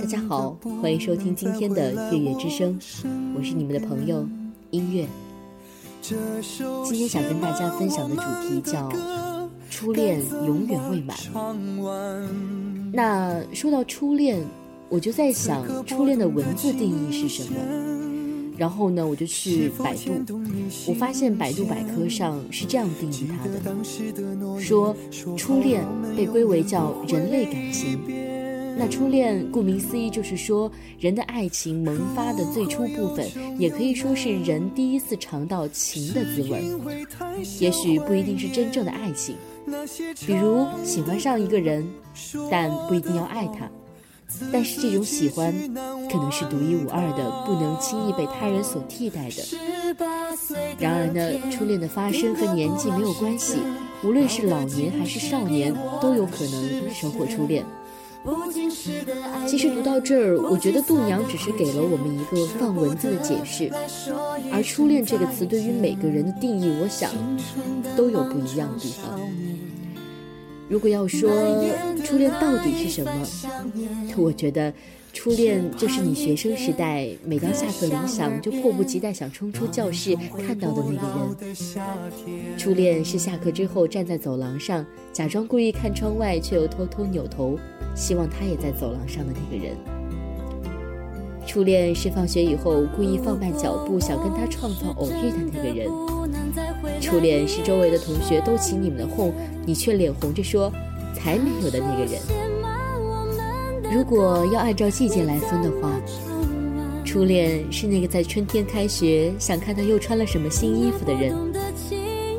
大家好，欢迎收听今天的月月之声，我是你们的朋友音乐。今天想跟大家分享的主题叫“初恋永远未满”。那说到初恋，我就在想，初恋的文字定义是什么？然后呢，我就去百度，我发现百度百科上是这样定义它的：说初恋被归为叫人类感情。那初恋顾名思义就是说人的爱情萌发的最初部分，也可以说是人第一次尝到情的滋味。也许不一定是真正的爱情，比如喜欢上一个人，但不一定要爱他。但是这种喜欢，可能是独一无二的，不能轻易被他人所替代的。然而呢，初恋的发生和年纪没有关系，无论是老年还是少年，都有可能收获初恋。其实读到这儿，我觉得度娘只是给了我们一个放文字的解释，而初恋这个词对于每个人的定义，我想都有不一样的地方。如果要说初恋到底是什么，我觉得初恋就是你学生时代每当下课铃响就迫不及待想冲出教室看到的那个人。初恋是下课之后站在走廊上，假装故意看窗外，却又偷偷扭头，希望他也在走廊上的那个人。初恋是放学以后故意放慢脚步，想跟他创造偶遇的那个人。初恋是周围的同学都起你们的哄，你却脸红着说才没有的那个人。如果要按照季节来分的话，初恋是那个在春天开学想看他又穿了什么新衣服的人；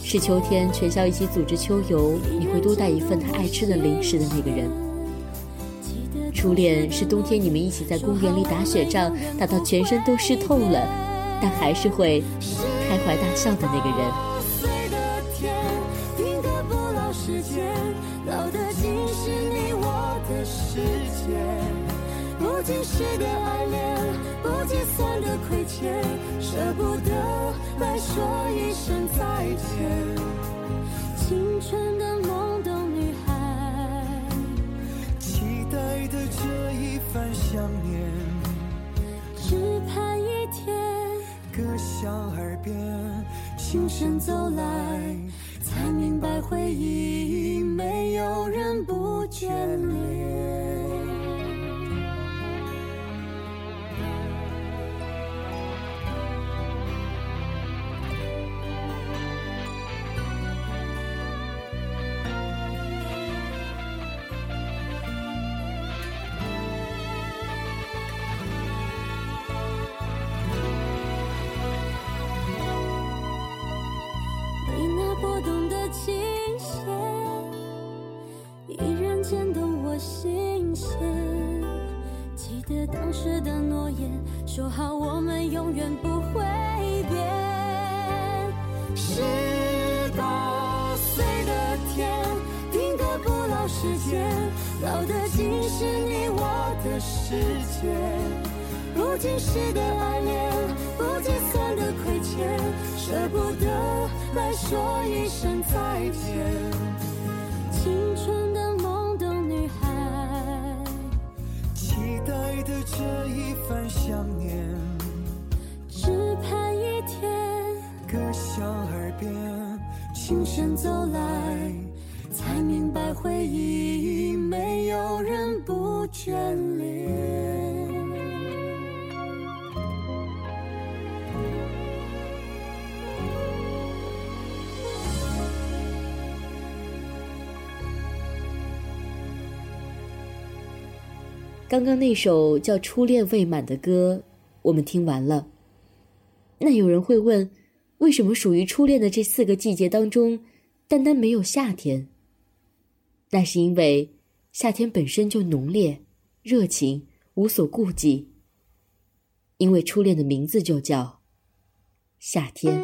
是秋天全校一起组织秋游，你会多带一份他爱吃的零食的那个人。初恋是冬天你们一起在公园里打雪仗，打到全身都湿透了，但还是会开怀大笑的那个人。老的竟是你我的世界不经事的爱恋，不计算的亏欠，舍不得来说一声再见。青春的懵懂女孩，期待的这一番想念，只盼一天，歌向耳边，轻声走来，才明白回忆没有人不眷恋。当时的诺言说好我们永远不会变。十八岁的天，定格不老时间，老的竟是你我的世界。不经事的爱恋，不计算的亏欠，舍不得来说一声再见。带的这一番想念。轻声走来，才明白回忆没有人不眷恋。刚刚那首叫《初恋未满》的歌，我们听完了。那有人会问？为什么属于初恋的这四个季节当中，单单没有夏天？那是因为，夏天本身就浓烈、热情、无所顾忌，因为初恋的名字就叫夏天。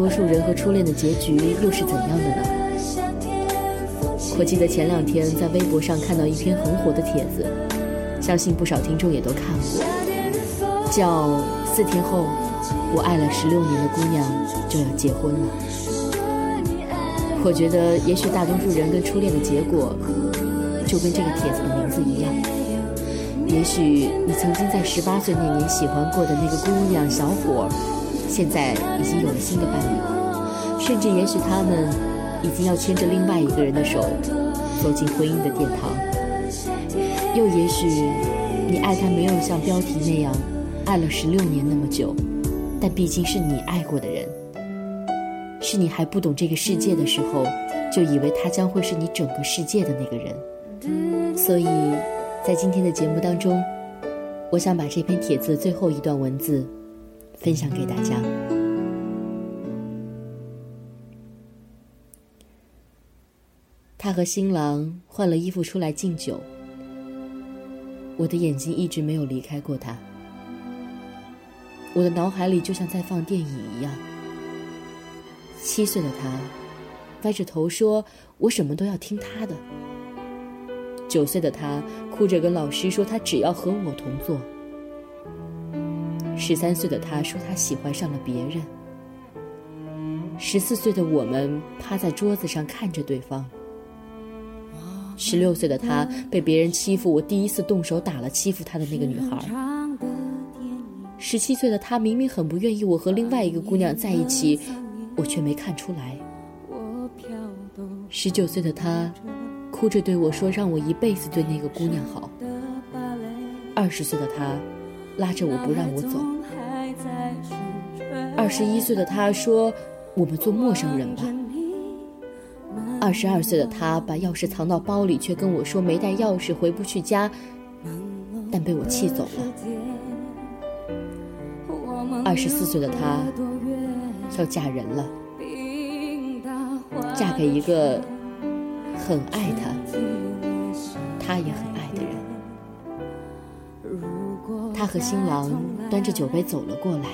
多数人和初恋的结局又是怎样的呢？我记得前两天在微博上看到一篇很火的帖子，相信不少听众也都看过，叫“四天后，我爱了十六年的姑娘就要结婚了”。我觉得，也许大多数人跟初恋的结果，就跟这个帖子的名字一样。也许你曾经在十八岁那年喜欢过的那个姑娘小伙，现在已经有了新的伴侣，甚至也许他们已经要牵着另外一个人的手走进婚姻的殿堂。又也许你爱他没有像标题那样爱了十六年那么久，但毕竟是你爱过的人，是你还不懂这个世界的时候就以为他将会是你整个世界的那个人，所以。在今天的节目当中，我想把这篇帖子最后一段文字分享给大家。他和新郎换了衣服出来敬酒，我的眼睛一直没有离开过他，我的脑海里就像在放电影一样。七岁的他歪着头说：“我什么都要听他的。”九岁的他哭着跟老师说：“他只要和我同坐。”十三岁的他说：“他喜欢上了别人。”十四岁的我们趴在桌子上看着对方。十六岁的他被别人欺负，我第一次动手打了欺负他的那个女孩。十七岁的他明明很不愿意我和另外一个姑娘在一起，我却没看出来。十九岁的他。哭着对我说：“让我一辈子对那个姑娘好。”二十岁的他，拉着我不让我走。二十一岁的他说：“我们做陌生人吧。”二十二岁的他把钥匙藏到包里，却跟我说没带钥匙回不去家，但被我气走了。二十四岁的他要嫁人了，嫁给一个很爱他，他也很爱他和新郎端着酒杯走了过来，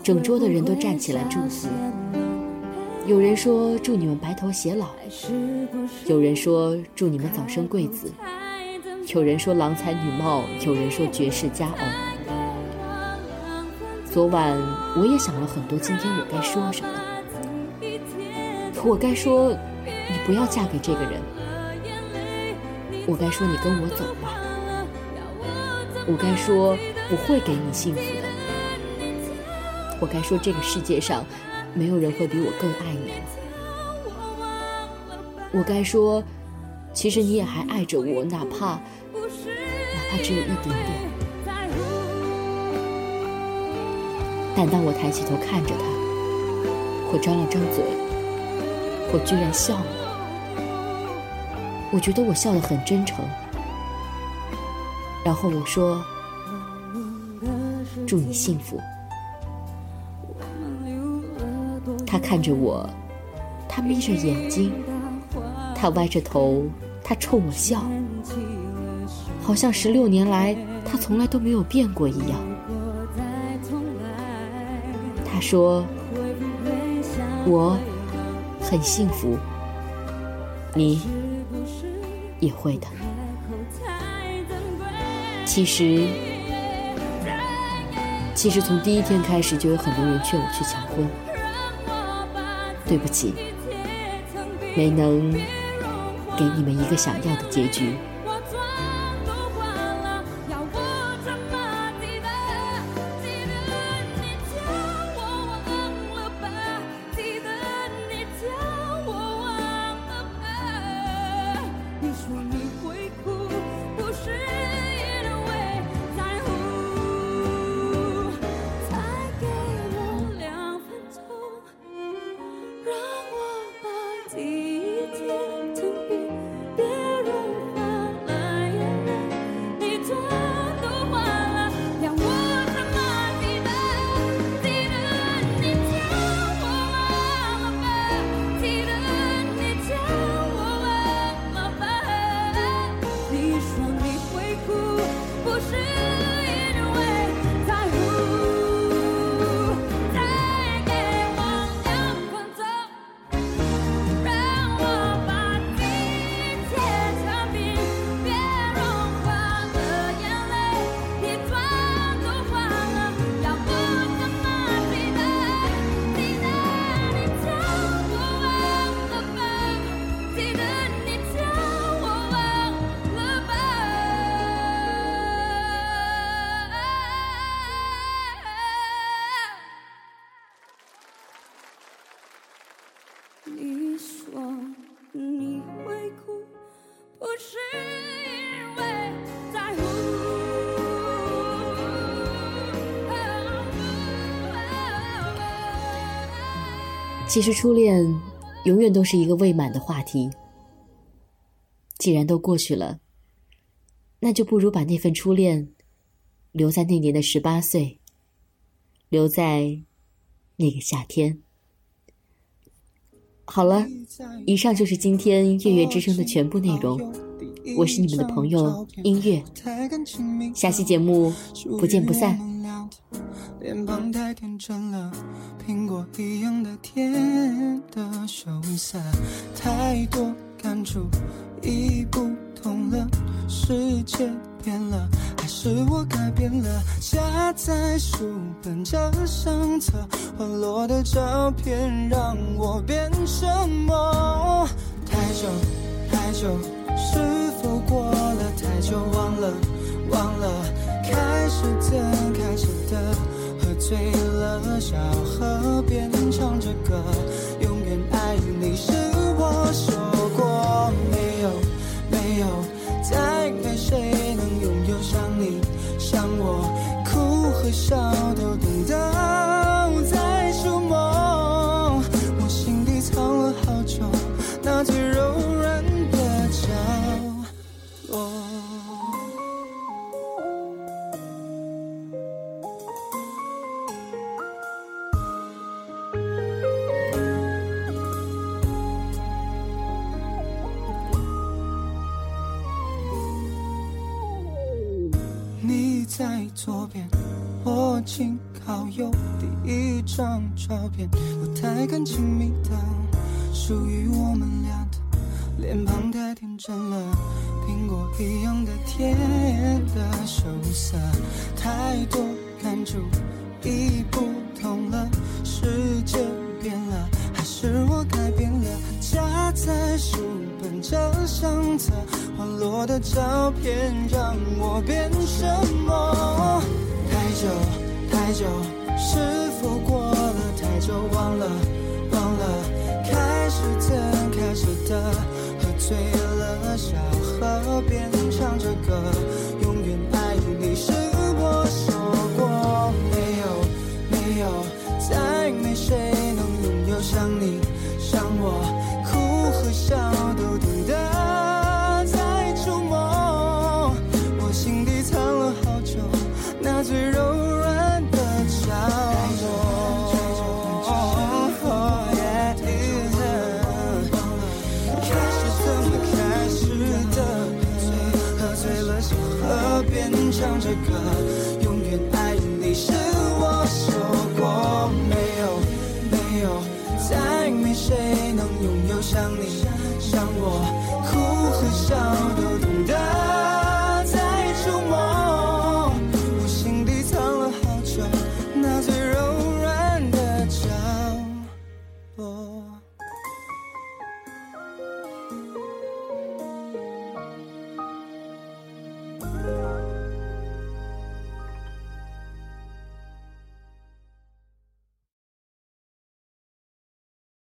整桌的人都站起来祝福。有人说祝你们白头偕老，有人说祝你们早生贵子，有人说郎才女貌，有人说绝世佳偶。昨晚我也想了很多，今天我该说什么？我该说你不要嫁给这个人，我该说你跟我走吧，我该说我会给你幸福的，我该说这个世界上。没有人会比我更爱你。我该说，其实你也还爱着我，哪怕哪怕只有一点点。但当我抬起头看着他，我张了张嘴，我居然笑了。我觉得我笑得很真诚。然后我说：“祝你幸福。”他看着我，他眯着眼睛，他歪着头，他冲我笑，好像十六年来他从来都没有变过一样。他说：“我很幸福，你也会的。”其实，其实从第一天开始就有很多人劝我去抢婚。对不起，没能给你们一个想要的结局。你会哭不是因为在乎其实初恋永远都是一个未满的话题。既然都过去了，那就不如把那份初恋留在那年的十八岁，留在那个夏天。好了，以上就是今天月月之声的全部内容。我是你们的朋友音乐，下期节目不见不散。脸庞太天真了，苹果一样的甜的羞涩，太多感触已不同了，世界变了，还是我改变了？夹在书本这相册，滑落的照片让我变什么？太久太久，是否过了太久？忘了忘了，开始的开始的。喝醉了，小河边唱着歌，你在左边，我紧靠右。第一张照片，不太敢亲密的，属于我们俩的，脸庞太天真了，一样的甜的羞涩，太多感触已不同了，世界变了，还是我改变了？夹在书本这相册，滑落的照片让我变什么？太久太久，是否过了太久？忘了忘了，开始怎开始的，醉了，小河边唱着歌，拥有像你像我哭和笑都懂。